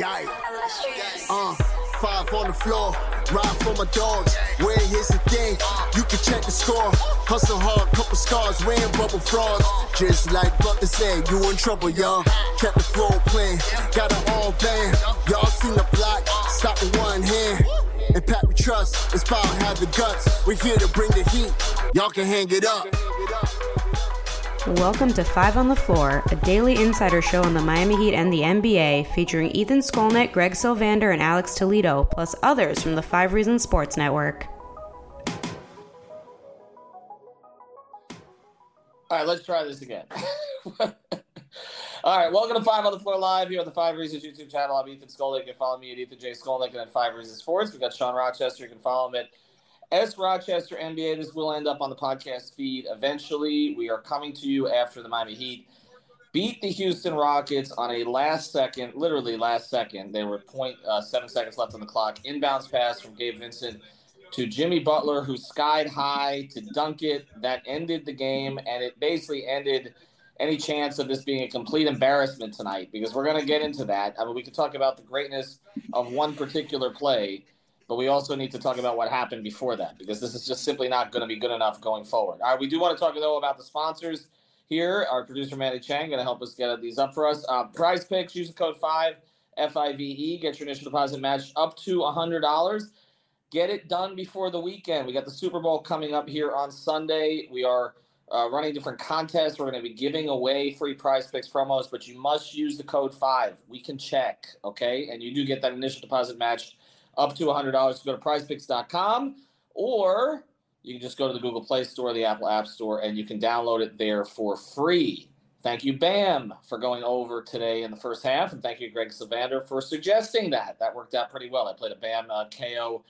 Uh, five on the floor, ride for my dogs. Where here's the thing, you can check the score. Hustle hard, couple scars, wearing bubble frogs. Just like Butler said, you in trouble, y'all. Kept the floor playing, got it all band. Y'all seen the block, stop with one hand. And Pat we trust, it's power have the guts. We're here to bring the heat, y'all can hang it up. Welcome to Five on the Floor, a daily insider show on the Miami Heat and the NBA, featuring Ethan Skolnick, Greg Sylvander, and Alex Toledo, plus others from the Five Reasons Sports Network. All right, let's try this again. All right, welcome to Five on the Floor Live here on the Five Reasons YouTube channel. I'm Ethan Skolnick. You can follow me at Ethan J. Skolnick and at Five Reasons Sports. We've got Sean Rochester. You can follow him at S. Rochester NBA. This will end up on the podcast feed eventually. We are coming to you after the Miami Heat beat the Houston Rockets on a last second, literally last second. There were point uh, seven seconds left on the clock. Inbounds pass from Gabe Vincent to Jimmy Butler, who skied high to dunk it. That ended the game, and it basically ended any chance of this being a complete embarrassment tonight because we're going to get into that. I mean, we could talk about the greatness of one particular play but we also need to talk about what happened before that because this is just simply not going to be good enough going forward. All right, we do want to talk though about the sponsors here. Our producer Manny Chang going to help us get these up for us. Uh, prize picks. Use the code five F I V E. Get your initial deposit matched up to hundred dollars. Get it done before the weekend. We got the Super Bowl coming up here on Sunday. We are uh, running different contests. We're going to be giving away free prize picks promos, but you must use the code five. We can check, okay? And you do get that initial deposit matched up to $100 to go to prizepicks.com or you can just go to the Google Play Store, the Apple App Store, and you can download it there for free. Thank you, Bam, for going over today in the first half, and thank you, Greg Sylvander, for suggesting that. That worked out pretty well. I played a Bam uh, KO,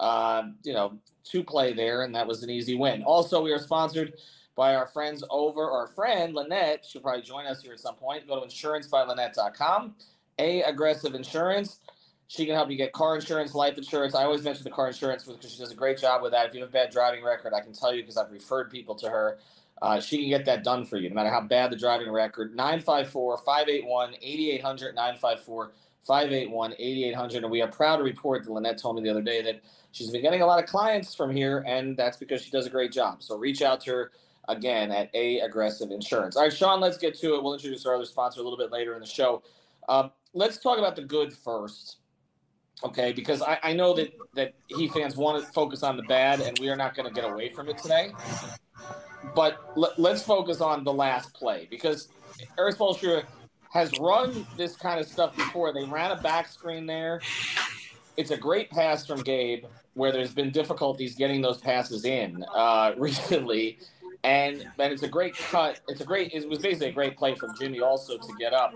uh, you know, two play there, and that was an easy win. Also, we are sponsored by our friends over, our friend Lynette. She'll probably join us here at some point. Go to insurancebylynette.com. A Aggressive Insurance. She can help you get car insurance, life insurance. I always mention the car insurance because she does a great job with that. If you have a bad driving record, I can tell you because I've referred people to her. Uh, she can get that done for you, no matter how bad the driving record. 954 581 8800, 954 581 8800. And we are proud to report that Lynette told me the other day that she's been getting a lot of clients from here, and that's because she does a great job. So reach out to her again at A Aggressive Insurance. All right, Sean, let's get to it. We'll introduce our other sponsor a little bit later in the show. Um, let's talk about the good first okay? Because I, I know that that he fans want to focus on the bad, and we are not going to get away from it today. But let, us focus on the last play because Erik Spoelstra has run this kind of stuff before. They ran a back screen there. It's a great pass from Gabe, where there's been difficulties getting those passes in uh, recently. And then it's a great cut. It's a great. It was basically a great play from Jimmy also to get up.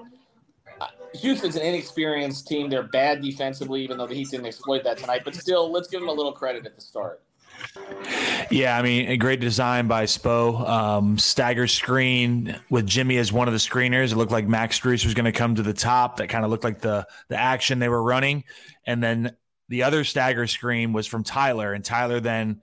Houston's an inexperienced team. They're bad defensively, even though the Heat didn't exploit that tonight. But still, let's give them a little credit at the start. Yeah, I mean, a great design by Spo. Um, stagger screen with Jimmy as one of the screeners. It looked like Max Strus was going to come to the top. That kind of looked like the the action they were running. And then the other stagger screen was from Tyler, and Tyler then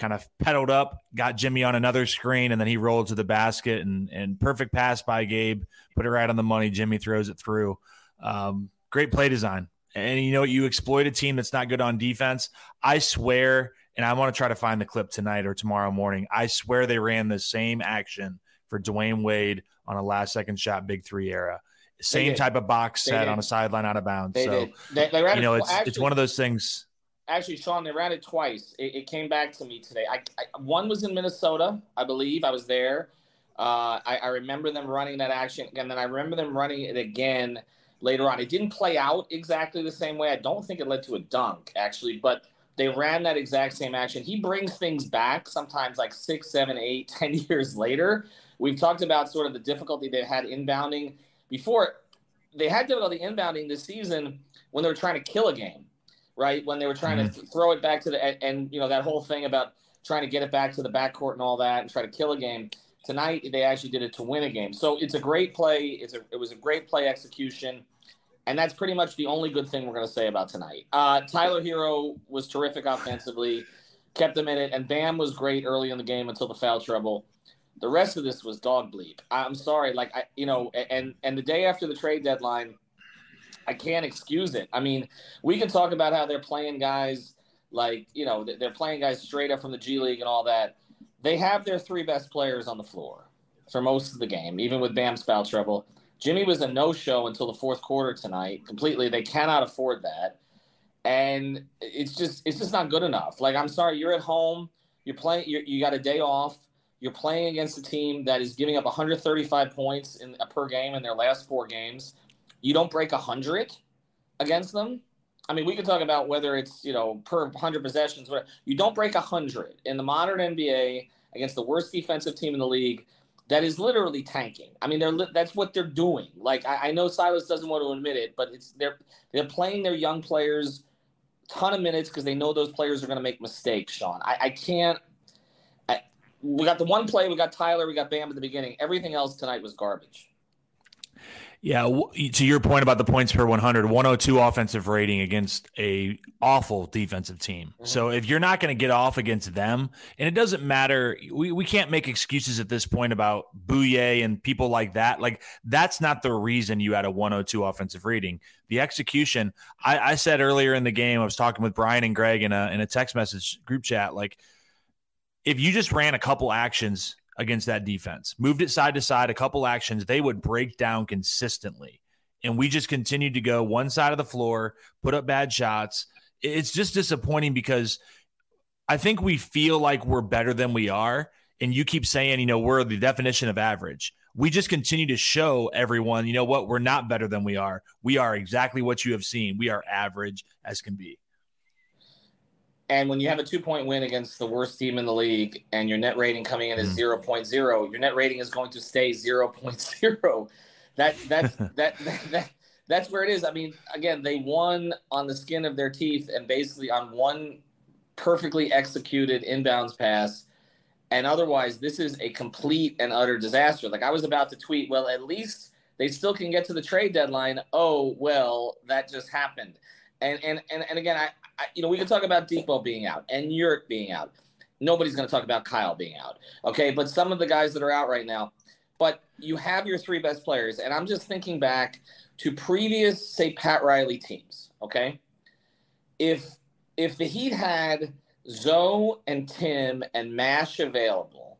kind of pedaled up, got Jimmy on another screen, and then he rolled to the basket and and perfect pass by Gabe, put it right on the money. Jimmy throws it through. Um, great play design. And you know, you exploit a team that's not good on defense. I swear, and I want to try to find the clip tonight or tomorrow morning. I swear they ran the same action for Dwyane Wade on a last second shot, big three era. Same type of box set on a sideline out of bounds. They so they, they you know, it's actually, it's one of those things. Actually, Sean, they ran it twice. It, it came back to me today. I, I, one was in Minnesota, I believe. I was there. Uh, I, I remember them running that action, and then I remember them running it again later on. It didn't play out exactly the same way. I don't think it led to a dunk, actually, but they ran that exact same action. He brings things back sometimes like six, seven, eight, ten years later. We've talked about sort of the difficulty they've had inbounding before. They had difficulty inbounding this season when they were trying to kill a game, right? When they were trying mm-hmm. to throw it back to the and, and you know that whole thing about trying to get it back to the backcourt and all that and try to kill a game. Tonight they actually did it to win a game. So it's a great play. It's a it was a great play execution. And that's pretty much the only good thing we're going to say about tonight. Uh, Tyler Herro was terrific offensively, kept them in it, and Bam was great early in the game until the foul trouble. The rest of this was dog bleep. I'm sorry, like I, you know, and and the day after the trade deadline, I can't excuse it. I mean, we can talk about how they're playing guys like you know they're playing guys straight up from the G League and all that. They have their three best players on the floor for most of the game, even with Bam's foul trouble. Jimmy was a no show until the fourth quarter tonight. Completely, they cannot afford that, and it's just it's just not good enough. Like I'm sorry, you're at home, you're playing, you're, you got a day off. You're playing against a team that is giving up 135 points in per game in their last four games. You don't break 100 against them. I mean, we can talk about whether it's you know per 100 possessions. But you don't break 100 in the modern NBA against the worst defensive team in the league that is literally tanking. I mean, they're that's what they're doing. Like I, I, know Silas doesn't want to admit it, but it's they're they're playing their young players ton of minutes because they know those players are going to make mistakes. Sean, I, I can't. I, we got the one play, we got Tyler, we got Bam at the beginning. Everything else tonight was garbage. Yeah, to your point about the points per 100, 102 offensive rating against a awful defensive team. Mm-hmm. So if you're not going to get off against them, and it doesn't matter, we, we can't make excuses at this point about Bouye and people like that. Like that's not the reason you had a 102 offensive rating. The execution, I, I said earlier in the game, I was talking with Brian and Greg in a in a text message group chat, like if you just ran a couple actions against that defense. Moved it side to side, a couple actions, they would break down consistently. And we just continued to go one side of the floor, put up bad shots. It's just disappointing because I think we feel like we're better than we are. And you keep saying, you know, we're the definition of average. We just continue to show everyone, you know what, we're not better than we are. We are exactly what you have seen. We are average as can be. And when you have a two point win against the worst team in the league and your net rating coming in is mm. 0.0, your net rating is going to stay 0.0. That, that's, that, that, that, that's where it is. I mean, again, they won on the skin of their teeth and basically on one perfectly executed inbounds pass. And otherwise, this is a complete and utter disaster. Like I was about to tweet, well, at least they still can get to the trade deadline. Oh, well, that just happened. And and and, and again, I, I you know we can talk about Dipo being out and Yurt being out. Nobody's going to talk about Kyle being out. Okay, but some of the guys that are out right now. But you have your three best players, and I'm just thinking back to previous, say, Pat Riley teams. Okay, if if the Heat had Zo and Tim and Mash available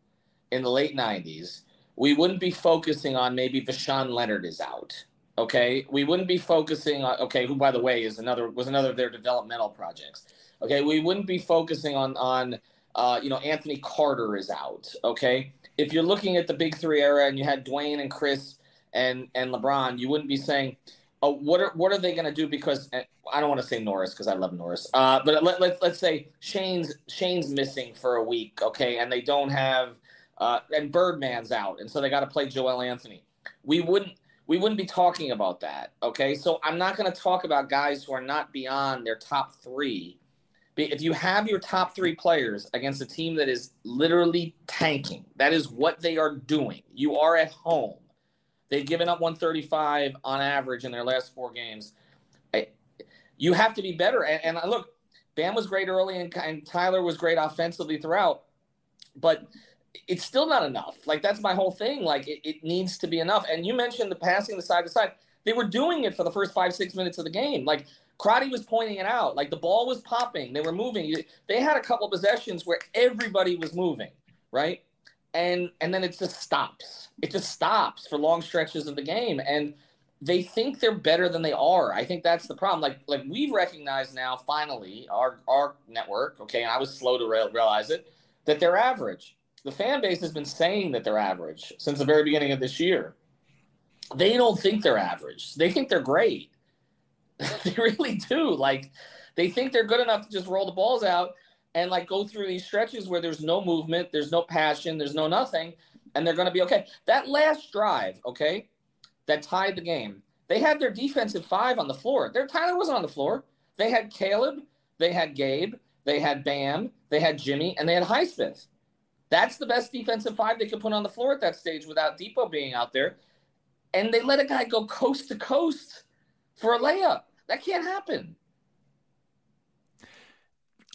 in the late '90s, we wouldn't be focusing on maybe Voshon Lenard is out Okay, we wouldn't be focusing on okay, who by the way is another was another of their developmental projects. Okay, we wouldn't be focusing on on uh, you know Anthony Carter is out. Okay, if you're looking at the Big Three era and you had Dwyane and Chris and and LeBron, you wouldn't be saying, oh, what are what are they going to do? Because I don't want to say Norris because I love Norris, uh, but let, let let's say Shane's Shane's missing for a week. Okay, and they don't have uh, and Birdman's out, and so they got to play Joel Anthony. We wouldn't we wouldn't be talking about that. Okay. So I'm not going to talk about guys who are not beyond their top three. If you have your top three players against a team that is literally tanking, that is what they are doing. You are at home. They've given up 135 on average in their last four games. You have to be better. And, and look, Bam was great early, and, and Tyler was great offensively throughout. But it's still not enough. Like that's my whole thing. Like it, it needs to be enough. And you mentioned the passing the side to side. They were doing it for the first five, six minutes of the game. Like Crotty was pointing it out. Like the ball was popping. They were moving. They had a couple possessions where everybody was moving, right? And and then it just stops. It just stops for long stretches of the game. And they think they're better than they are. I think that's the problem. Like like we've recognized now finally our our network, okay, and I was slow to realize it, that they're average. The fan base has been saying that they're average since the very beginning of this year. They don't think they're average. They think they're great. they really do. Like they think they're good enough to just roll the balls out and like go through these stretches where there's no movement, there's no passion, there's no nothing, and they're going to be okay. That last drive, okay, that tied the game. They had their defensive five on the floor. Their Tyler wasn't on the floor. They had Caleb, they had Gabe, they had Bam, they had Jimmy, and they had Highsmith. That's the best defensive five they could put on the floor at that stage without Dipo being out there. And they let a guy go coast to coast for a layup. That can't happen.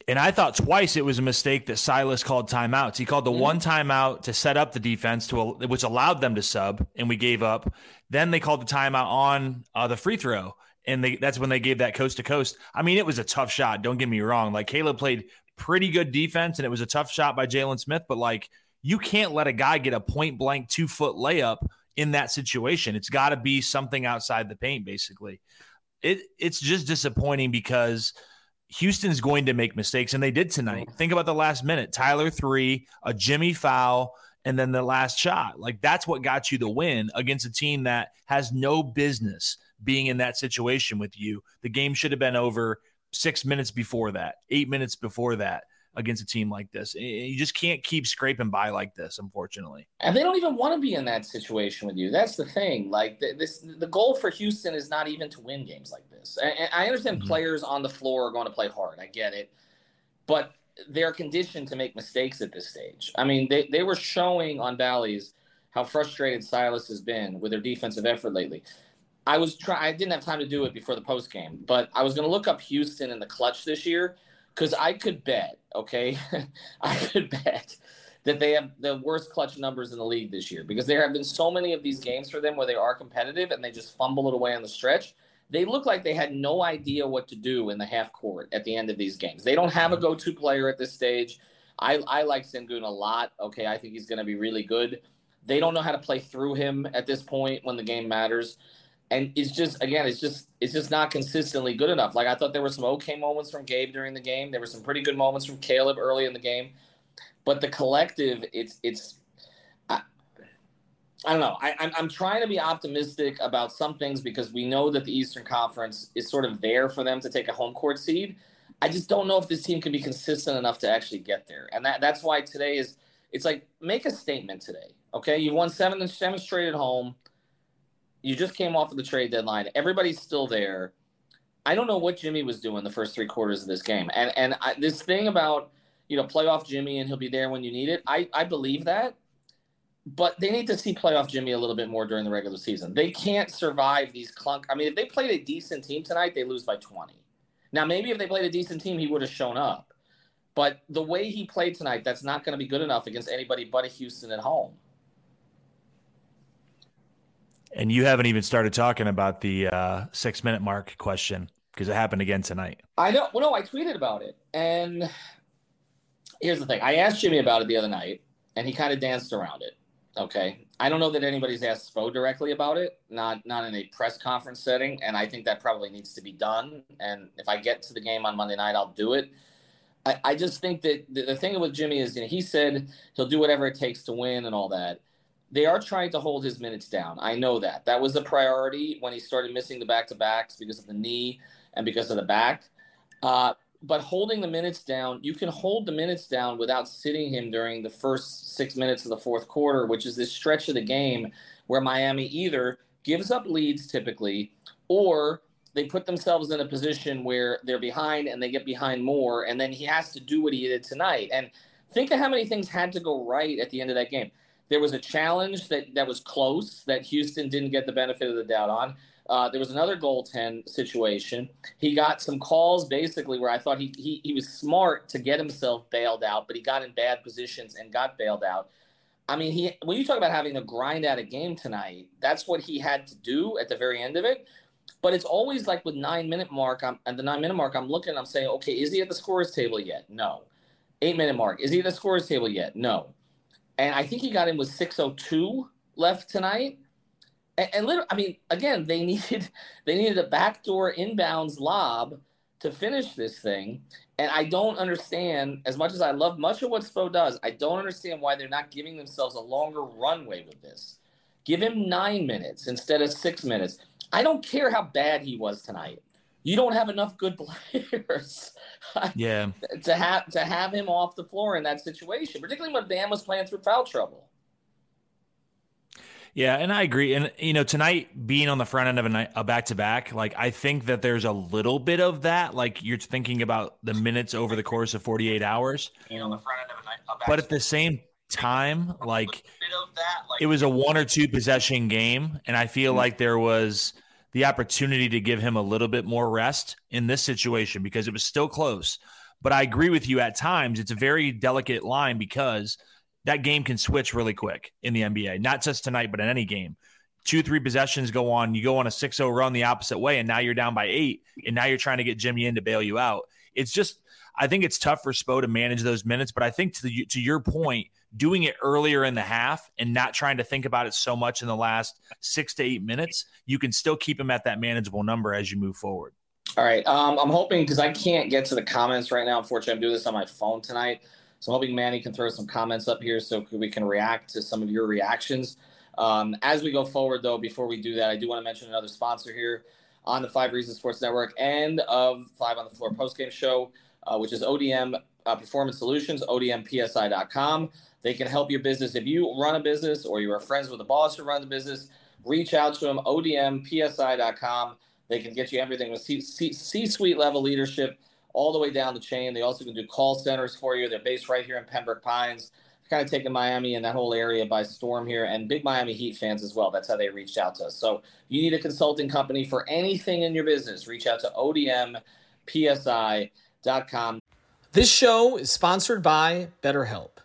And I thought twice it was a mistake that Silas called timeouts. He called the mm-hmm. one timeout to set up the defense, to which allowed them to sub, and we gave up. Then they called the timeout on uh, the free throw, and they, that's when they gave that coast to coast. I mean, it was a tough shot. Don't get me wrong. Like Caleb played pretty good defense, and it was a tough shot by Jalen Smith. But like, you can't let a guy get a point blank two foot layup in that situation. It's got to be something outside the paint, basically. It it's just disappointing because Houston is going to make mistakes, and they did tonight. Think about the last minute: Tyler three, a Jimmy foul, and then the last shot. Like that's what got you the win against a team that has no business being in that situation with you. The game should have been over six minutes before that, eight minutes before that against a team like this. You just can't keep scraping by like this, unfortunately. And they don't even want to be in that situation with you. That's the thing. Like this, the goal for Houston is not even to win games like this. And I understand mm-hmm. players on the floor are going to play hard. I get it, but they're conditioned to make mistakes at this stage. I mean, they they were showing on Bally's how frustrated Silas has been with their defensive effort lately. I was trying. I didn't have time to do it before the post game, but I was going to look up Houston in the clutch this year because I could bet, okay, I could bet that they have the worst clutch numbers in the league this year because there have been so many of these games for them where they are competitive and they just fumble it away on the stretch. They look like they had no idea what to do in the half court at the end of these games. They don't have a go to player at this stage. I, I like Sengun a lot. Okay, I think he's going to be really good. They don't know how to play through him at this point when the game matters and it's just again, it's just it's just not consistently good enough. Like I thought there were some okay moments from Gabe during the game. There were some pretty good moments from Caleb early in the game, but the collective, it's it's. I, don't know. I, I'm, I'm trying to be optimistic about some things because we know that the Eastern Conference is sort of there for them to take a home court seed. I just don't know if this team can be consistent enough to actually get there, and that that's why today is. It's like make a statement today. Okay, you won seven seven straight at home you just came off of the trade deadline. Everybody's still there. I don't know what Jimmy was doing the first three quarters of this game. And and I, this thing about you know playoff Jimmy and he'll be there when you need it. I I believe that, but they need to see playoff Jimmy a little bit more during the regular season. They can't survive these clunk. I mean, if they played a decent team tonight, they lose by twenty. Now maybe if they played a decent team, he would have shown up. But the way he played tonight, that's not going to be good enough against anybody but a Houston at home. And you haven't even started talking about the uh, six minute mark question because it happened again tonight. I know. Well, no, I tweeted about it. And here's the thing I asked Jimmy about it the other night, and he kind of danced around it. Okay. I don't know that anybody's asked Spo directly about it, not not in a press conference setting, and I think that probably needs to be done. And if I get to the game on Monday night, I'll do it. I, I just think that the, the thing with Jimmy is, you know, he said he'll do whatever it takes to win and all that they are trying to hold his minutes down. I know that. That was a priority when he started missing the back to backs because of the knee and because of the back. Uh, but holding the minutes down, you can hold the minutes down without sitting him during the first six minutes of the fourth quarter, which is this stretch of the game where Miami either gives up leads typically or they put themselves in a position where they're behind and they get behind more. And then he has to do what he did tonight. And think of how many things had to go right at the end of that game. There was a challenge that, that was close that Houston didn't get the benefit of the doubt on. Uh, there was another goaltend situation. He got some calls basically where I thought he, he he was smart to get himself bailed out, but he got in bad positions and got bailed out. I mean, he when you talk about having to grind out a game tonight, that's what he had to do at the very end of it. But it's always like with nine minute mark. I'm at the nine minute mark. I'm looking. I'm saying, okay, is he at the scorers table yet? No. Eight minute mark. Is he at the scorers table yet? No and I think he got in with 602 left tonight. And, and literally, I mean, again, they needed they needed a backdoor inbounds lob to finish this thing. And I don't understand, as much as I love much of what Spo does, I don't understand why they're not giving themselves a longer runway with this. Give him nine minutes instead of six minutes. I don't care how bad he was tonight. You don't have enough good players. Yeah. to have to have him off the floor in that situation, particularly when Bam was playing through foul trouble. Yeah, and I agree. And you know, tonight being on the front end of a, night, a back-to-back, like I think that there's a little bit of that. Like you're thinking about the minutes over the course of 48 hours. You know, on the front end of a night, a but at the same time, like, that, like it was a one or two possession game, and I feel mm-hmm. like there was the opportunity to give him a little bit more rest in this situation because it was still close. But I agree with you at times. It's a very delicate line because – that game can switch really quick in the NBA, not just tonight, but in any game. Two, three possessions go on, you go on a 6 0 run the opposite way, and now you're down by eight, and now you're trying to get Jimmy in to bail you out. It's just, I think it's tough for Spo to manage those minutes, but I think to, the, to your point, doing it earlier in the half and not trying to think about it so much in the last six to eight minutes, you can still keep them at that manageable number as you move forward. All right. Um, I'm hoping because I can't get to the comments right now. Unfortunately, I'm doing this on my phone tonight. So I'm hoping Manny can throw some comments up here so we can react to some of your reactions. Um, as we go forward, though, before we do that, I do want to mention another sponsor here on the Five Reasons Sports Network and of Five on the Floor postgame show, uh, which is ODM uh, Performance Solutions, ODMPSI.com. They can help your business. If you run a business or you are friends with a boss who runs a business, reach out to them, ODMPSI.com. They can get you everything with C suite level leadership all the way down the chain. They also can do call centers for you. They're based right here in Pembroke Pines. Kind of taking Miami and that whole area by storm here, and big Miami Heat fans as well. That's how they reached out to us. So, you need a consulting company for anything in your business, reach out to odmpsi.com. This show is sponsored by BetterHelp.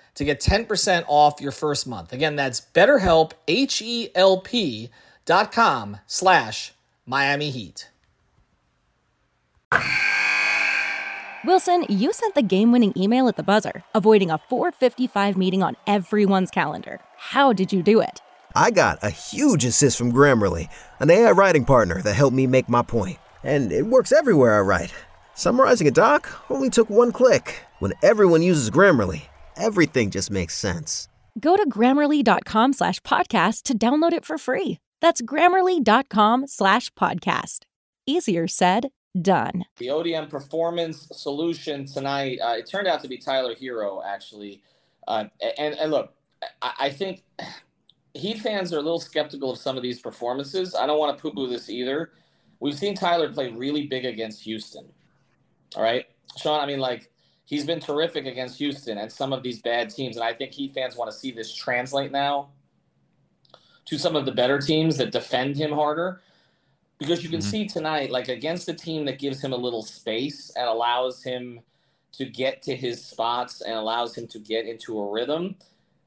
to get 10% off your first month. Again, that's betterhelp, H-E-L-P dot com slash Miami Heat. Wilson, you sent the game-winning email at the buzzer, avoiding a 455 meeting on everyone's calendar. How did you do it? I got a huge assist from Grammarly, an AI writing partner that helped me make my point. And it works everywhere I write. Summarizing a doc only took one click. When everyone uses Grammarly, everything just makes sense. Go to grammarly.com slash podcast to download it for free. That's grammarly.com slash podcast. Easier said, done. The ODM performance solution tonight, uh, it turned out to be Tyler Herro, actually. Uh, and, and look, I, I think Heat fans are a little skeptical of some of these performances. I don't want to poo poo this either. We've seen Tyler play really big against Houston. All right. Sean, I mean, like, he's been terrific against Houston and some of these bad teams. And I think Heat fans want to see this translate now to some of the better teams that defend him harder. Because you can mm-hmm. see tonight, like against a team that gives him a little space and allows him to get to his spots and allows him to get into a rhythm,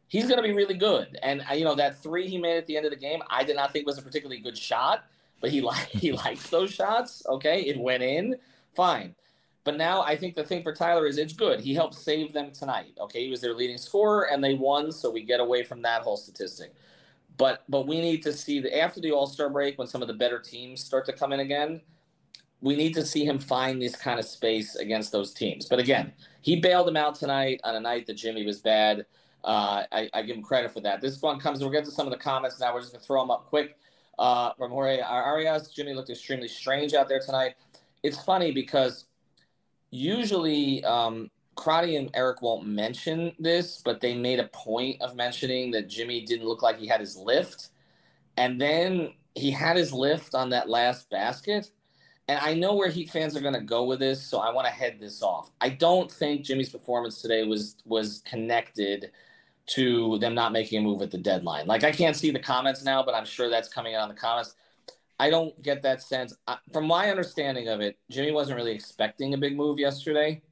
he's going to be really good. And uh, you know that three he made at the end of the game, I did not think was a particularly good shot, but he like he likes those shots. Okay, it went in, fine. But now I think the thing for Tyler is it's good. He helped save them tonight. Okay, he was their leading scorer and they won, so we get away from that whole statistic. But but we need to see that after the All Star break, when some of the better teams start to come in again, we need to see him find this kind of space against those teams. But again, he bailed him out tonight on a night that Jimmy was bad. Uh, I, I, give him credit for that. This one comes. We'll get to some of the comments now. We're just gonna throw them up quick. Uh, from Jorge Arias, Jimmy looked extremely strange out there tonight. It's funny because usually um, and Eric won't mention this, but they made a point of mentioning that Jimmy didn't look like he had his lift. And then he had his lift on that last basket. And I know where Heat fans are going to go with this, so I want to head this off. I don't think Jimmy's performance today was was connected to them not making a move at the deadline. Like I can't see the comments now, but I'm sure that's coming out in the comments. I don't get that sense. From my understanding of it, Jimmy wasn't really expecting a big move yesterday.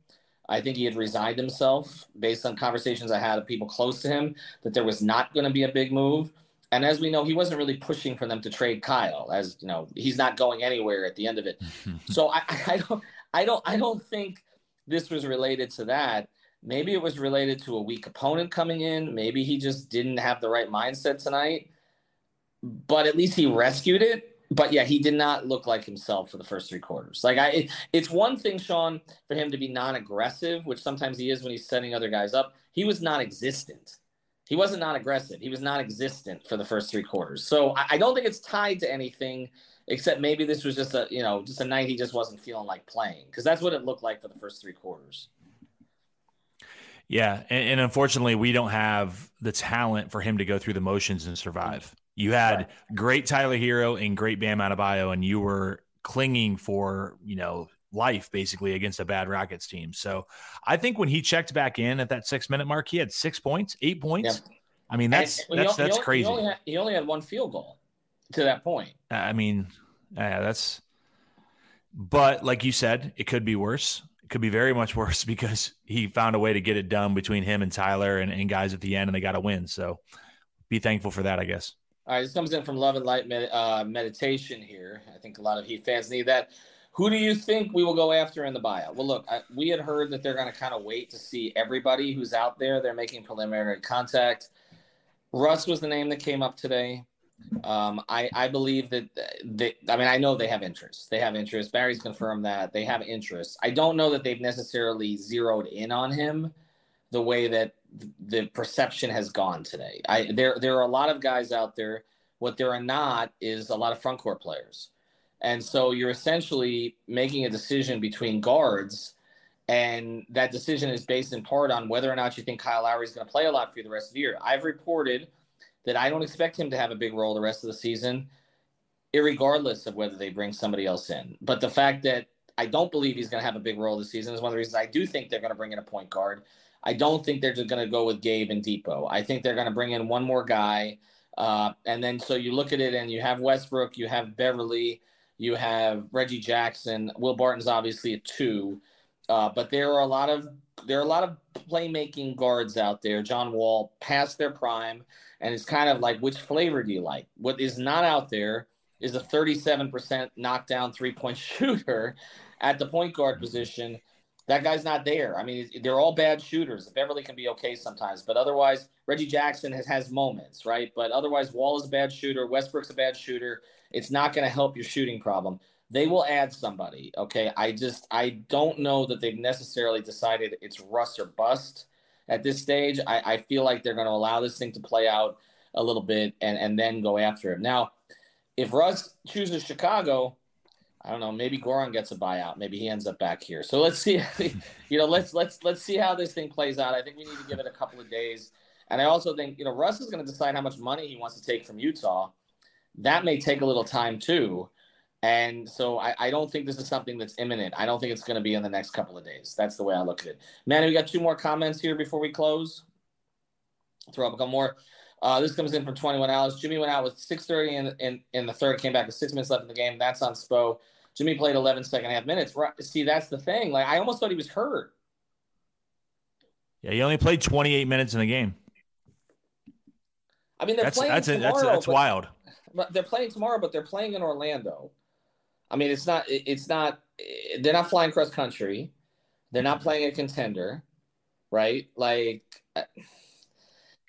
I think he had resigned himself based on conversations I had of people close to him that there was not going to be a big move. And as we know, he wasn't really pushing for them to trade Kyle. As you know, he's not going anywhere at the end of it. so I, I don't, I don't, I don't think this was related to that. Maybe it was related to a weak opponent coming in. Maybe he just didn't have the right mindset tonight. But at least he rescued it but yeah, he did not look like himself for the first three quarters. Like I, it, it's one thing, Sean, for him to be non-aggressive, which sometimes he is when he's setting other guys up. He was non-existent. He wasn't non-aggressive. He was non-existent for the first three quarters. So I, I don't think it's tied to anything, except maybe this was just a you know just a night he just wasn't feeling like playing because that's what it looked like for the first three quarters. Yeah, and, and, unfortunately, we don't have the talent for him to go through the motions and survive. You had great Tyler Herro and great Bam Adebayo, and you were clinging for you know life basically against a bad Rockets team. So I think when he checked back in at that six minute mark, he had six points, eight points. I mean that's and, that's that's crazy. He only, had, he only, had, one field goal to that point. I mean, yeah, that's. But like you said, it could be worse. It could be very much worse because he found a way to get it done between him and Tyler and, and guys at the end, and they got a win. So be thankful for that, I guess. All right, this comes in from Love and Light med- uh, Meditation here. I think a lot of Heat fans need that. Who do you think we will go after in the buyout? Well, look, I, we had heard that they're going to kind of wait to see everybody who's out there. They're making preliminary contact. Russ was the name that came up today. Um, I, I believe that they, I mean, I know they have interest. They have interest. Barry's confirmed that they have interest. I don't know that they've necessarily zeroed in on him the way that the perception has gone today. I there there are a lot of guys out there. What there are not is a lot of front court players, and so you're essentially making a decision between guards, and that decision is based in part on whether or not you think Kyle Lowry is going to play a lot for you the rest of the year. I've reported that I don't expect him to have a big role the rest of the season, regardless of whether they bring somebody else in. But the fact that I don't believe he's going to have a big role this season is one of the reasons I do think they're going to bring in a point guard. I don't think they're just going to go with Gabe and Dipo. I think they're going to bring in one more guy. Uh, and then so you look at it and you have Westbrook, you have Beverley, you have Reggie Jackson. Will Barton's obviously a two. Uh, but there are a lot of there are a lot of playmaking guards out there. John Wall past their prime, and it's kind of like which flavor do you like? What is not out there is a 37% knockdown three point shooter at the point guard position that guy's not there. I mean, they're all bad shooters. Beverley can be okay sometimes, but otherwise, Reggie Jackson has, has moments, right? But otherwise, Wall is a bad shooter. Westbrook's a bad shooter. It's not going to help your shooting problem. They will add somebody, okay? I just, I don't know that they've necessarily decided it's Russ or bust at this stage. I, I feel like they're going to allow this thing to play out a little bit and, and then go after him. Now, if Russ chooses Chicago, I don't know. Maybe Goran gets a buyout. Maybe he ends up back here. So let's see. you know, let's let's let's see how this thing plays out. I think we need to give it a couple of days. And I also think you know Russ is going to decide how much money he wants to take from Utah. That may take a little time too. And so I, I don't think this is something that's imminent. I don't think it's going to be in the next couple of days. That's the way I look at it. Man, we got two more comments here before we close. throw up a couple more. Uh, this comes in from 21 hours. Jimmy went out with 6:30 in, in in the third, came back with six minutes left in the game. That's on Spo. Jimmy played 11 second half minutes. See, that's the thing. Like I almost thought he was hurt. Yeah, he only played 28 minutes in the game. I mean, they're that's, playing that's tomorrow. That's, that's but, wild. But they're playing tomorrow, but they're playing in Orlando. I mean, it's not. It's not. They're not flying cross country. They're not playing a contender, right? Like,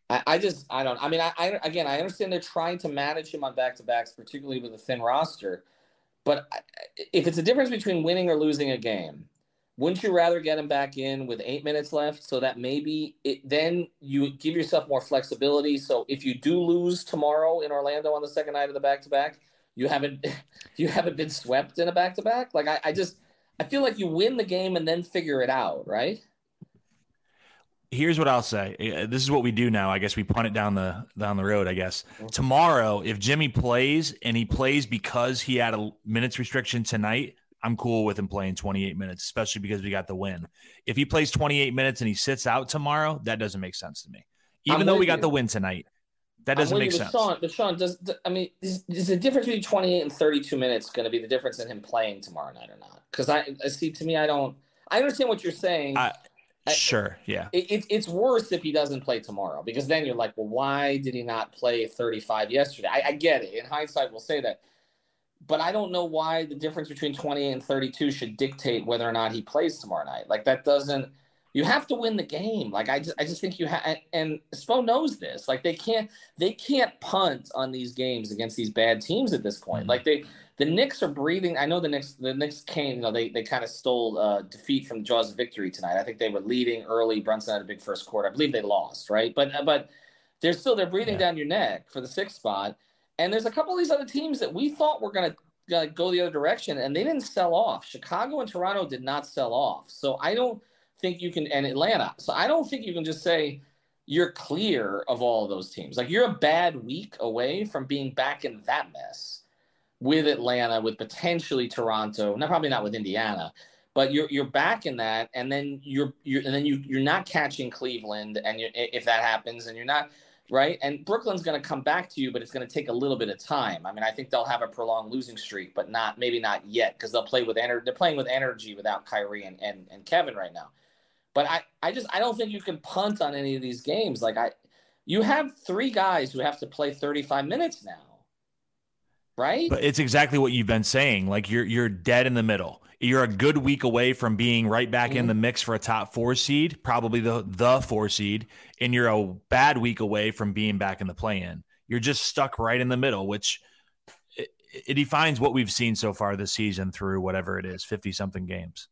I, I just I don't. I mean, I, I again, I understand they're trying to manage him on back to backs, particularly with a thin roster. But if it's a difference between winning or losing a game, wouldn't you rather get him back in with eight minutes left so that maybe it then you give yourself more flexibility? So if you do lose tomorrow in Orlando on the second night of the back to back, you haven't you haven't been swept in a back to back. Like I, I just I feel like you win the game and then figure it out, right? Here's what I'll say. Uh, this is what we do now. I guess we punt it down the down the road. I guess tomorrow, if Jimmy plays and he plays because he had a minutes restriction tonight, I'm cool with him playing 28 minutes, especially because we got the win. If he plays 28 minutes and he sits out tomorrow, that doesn't make sense to me. Even I'm though we got you. the win tonight, that doesn't make sense. Sean, but Sean, does I mean is, is the difference between 28 and 32 minutes going to be the difference in him playing tomorrow night or not? Because I, I see to me, I don't. I understand what you're saying. I, Sure. Yeah. It, it, it's worse if he doesn't play tomorrow because then you're like, well, why did he not play 35 yesterday? I, I, get it. In hindsight, we'll say that. But I don't know why the difference between 28 and 32 should dictate whether or not he plays tomorrow night. Like that doesn't. You have to win the game. Like I just, I just think you have. And Spo knows this. Like they can't, they can't punt on these games against these bad teams at this point. Mm-hmm. Like they, the Knicks are breathing. I know the Knicks. The Knicks came. You know, they they kind of stole uh, defeat from the jaws of victory tonight. I think they were leading early. Brunson had a big first quarter. I believe they lost, right? But uh, but they're still they're breathing yeah. down your neck for the sixth spot. And there's a couple of these other teams that we thought were going to go the other direction, and they didn't sell off. Chicago and Toronto did not sell off. So I don't think you can. And Atlanta. So I don't think you can just say you're clear of all of those teams. Like you're a bad week away from being back in that mess with Atlanta, with potentially Toronto, not probably not with Indiana, but you're you're back in that, and then you're you're and then you you're not catching Cleveland, and if that happens, and you're not right, and Brooklyn's going to come back to you, but it's going to take a little bit of time. I mean, I think they'll have a prolonged losing streak, but not maybe not yet because they'll play with energy. They're playing with energy without Kyrie and, and and Kevin right now. But I I just I don't think you can punt on any of these games. Like I, you have three guys who have to play 35 minutes now right? But it's exactly what you've been saying. Like you're you're dead in the middle. You're a good week away from being right back mm-hmm. in the mix for a top four seed, probably the the four seed, and you're a bad week away from being back in the play in. You're just stuck right in the middle, which it, it defines what we've seen so far this season through whatever it is, fifty something games.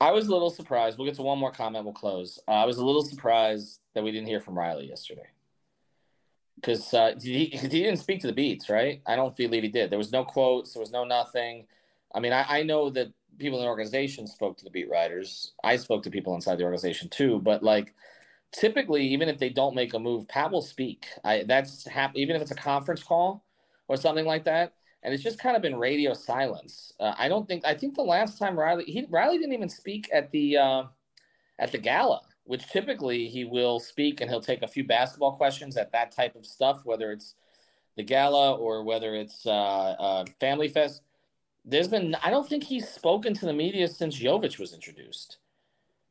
I was a little surprised. We'll get to one more comment. We'll close. Uh, I was a little surprised that we didn't hear from Riley yesterday because uh, he, he didn't speak to the beats, right? I don't believe he did. There was no quotes. There was no nothing. I mean, I, I know that people in the organization spoke to the beat writers. I spoke to people inside the organization too. But like, typically, even if they don't make a move, Pat will speak. I that's hap- even if it's a conference call or something like that. And it's just kind of been radio silence. Uh, I don't think. I think the last time Riley he Riley didn't even speak at the uh, at the gala which typically he will speak and he'll take a few basketball questions at that type of stuff, whether it's the gala or whether it's uh, uh, Family Fest. There's been, I don't think he's spoken to the media since Jovic was introduced.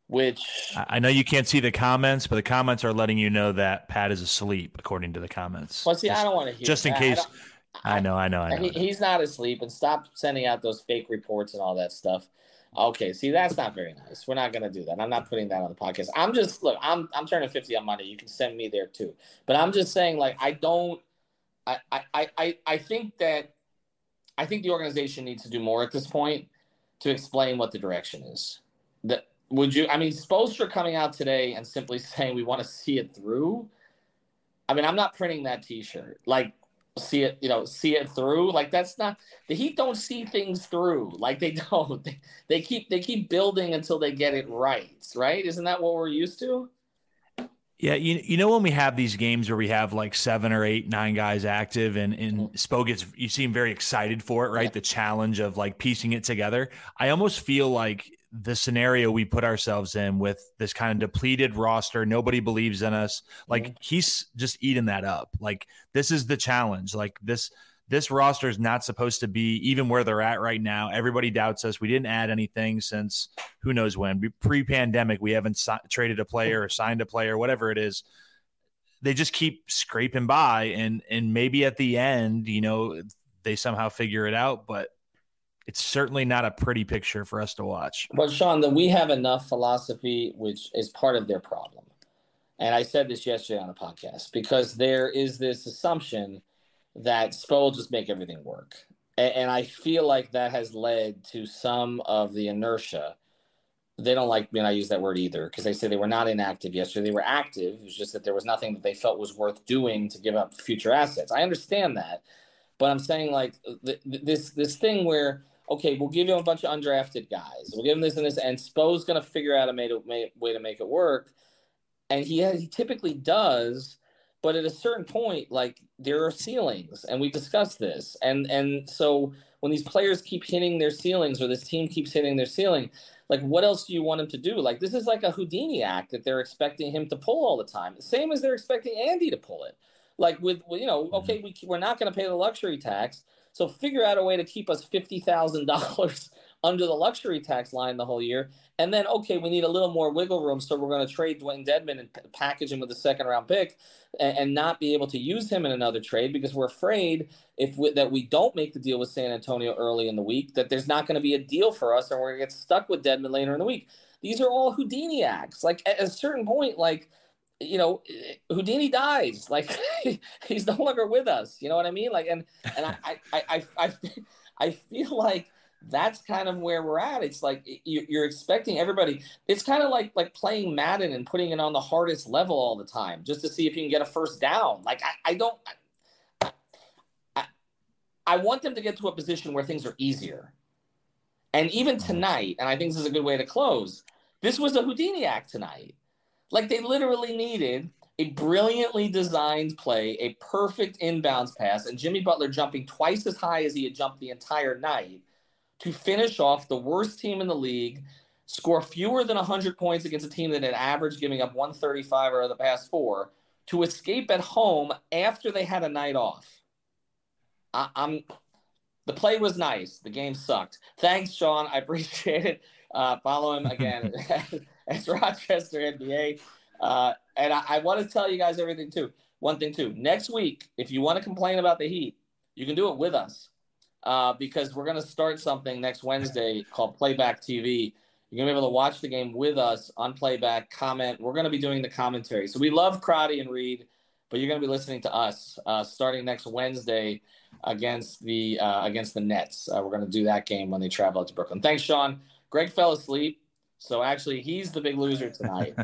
Which I know you can't see the comments, but the comments are letting you know that Pat is asleep, according to the comments. Well, see, just, I don't want to hear just in that. case. I, I, know, I know, I know. He, he's not asleep, and stop sending out those fake reports and all that stuff. Okay, see that's not very nice. We're not gonna do that. I'm not putting that on the podcast. I'm just look. I'm I'm turning fifty on Monday. You can send me there too. But I'm just saying, like, I don't. I I I I think that I think the organization needs to do more at this point to explain what the direction is. That would you? I mean, Spoelstra coming out today and simply saying we want to see it through. I mean, I'm not printing that T-shirt. Like, see it, you know, see it through. Like that's not the Heat don't see things through. Like they don't. They, they keep they keep building until they get it right. Right? Isn't that what we're used to? Yeah, you you know when we have these games where we have like seven or eight, nine guys active, and and mm-hmm. Spo gets you seem very excited for it, right? Yeah. The challenge of like piecing it together. I almost feel like the scenario we put ourselves in with this kind of depleted roster, nobody believes in us. Like mm-hmm. he's just eating that up. Like this is the challenge. Like this this roster is not supposed to be even where they're at right now. Everybody doubts us. We didn't add anything since who knows when. Pre-pandemic, we haven't si- traded a player or signed a player, whatever it is. They just keep scraping by, and and maybe at the end, you know, they somehow figure it out. But it's certainly not a pretty picture for us to watch. But Sean, that we have enough philosophy, which is part of their problem. And I said this yesterday on a podcast because there is this assumption that Spo will just make everything work. And, I feel like that has led to some of the inertia they don't like me, and I use that word either because they say they were not inactive yesterday. They were active. It was just that there was nothing that they felt was worth doing to give up future assets. I understand that, but I'm saying like th- this this thing where okay, we'll give you a bunch of undrafted guys. We'll give them this and this, and Spo's going to figure out a way to, way to make it work. And he has, he typically does, but at a certain point, like there are ceilings, and we discussed this. And and so when these players keep hitting their ceilings, or this team keeps hitting their ceiling, like what else do you want him to do? Like this is like a Houdini act that they're expecting him to pull all the time. Same as they're expecting Andy to pull it. Like with you know, mm-hmm. okay, we we're not going to pay the luxury tax so figure out a way to keep us fifty thousand dollars under the luxury tax line the whole year, and then okay, we need a little more wiggle room, so we're going to trade Dewayne Dedmon and package him with a second round pick, and, and, not be able to use him in another trade because we're afraid if we, that we don't make the deal with San Antonio early in the week that there's not going to be a deal for us, and we're going to get stuck with Dedmon later in the week. These are all Houdini acts. Like at a certain point, like you know, Houdini dies. Like he's no longer with us. You know what I mean? Like, and and I I I I, I feel like that's kind of where we're at. It's like you're expecting everybody. It's kind of like like playing Madden and putting it on the hardest level all the time just to see if you can get a first down. Like I, I don't. I, I, I want them to get to a position where things are easier. And even mm-hmm. tonight, and I think this is a good way to close. This was a Houdini act tonight like they literally needed a brilliantly designed play, a perfect inbounds pass, and Jimmy Butler jumping twice as high as he had jumped the entire night to finish off the worst team in the league, score fewer than 100 points against a team that had averaged giving up 135 over the past four, to escape at home after they had a night off. I, am the play was nice. The game sucked. Thanks, Sean. I appreciate it. Uh, follow him again as Rochester NBA. Uh, and I, I want to tell you guys everything too. One thing too. Next week, if you want to complain about the heat, you can do it with us uh, because we're going to start something next Wednesday called Playback TV. You're going to be able to watch the game with us on playback, comment. We're going to be doing the commentary. So we love Crotty and Reid, but you're going to be listening to us uh, starting next Wednesday against the uh, against the Nets. Uh, we're going to do that game when they travel out to Brooklyn. Thanks, Sean. Greg fell asleep. So actually, he's the big loser tonight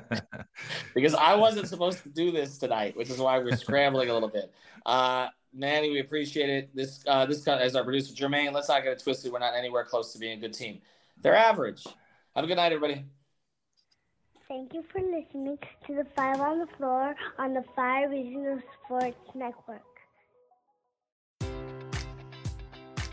because I wasn't supposed to do this tonight, which is why we're scrambling a little bit. Uh, Manny, we appreciate it. This uh, this as our producer Jermaine. Let's not get it twisted. We're not anywhere close to being a good team. They're average. Have a good night, everybody. Thank you for listening to the Five on the Floor on the Five Reasons Sports Network.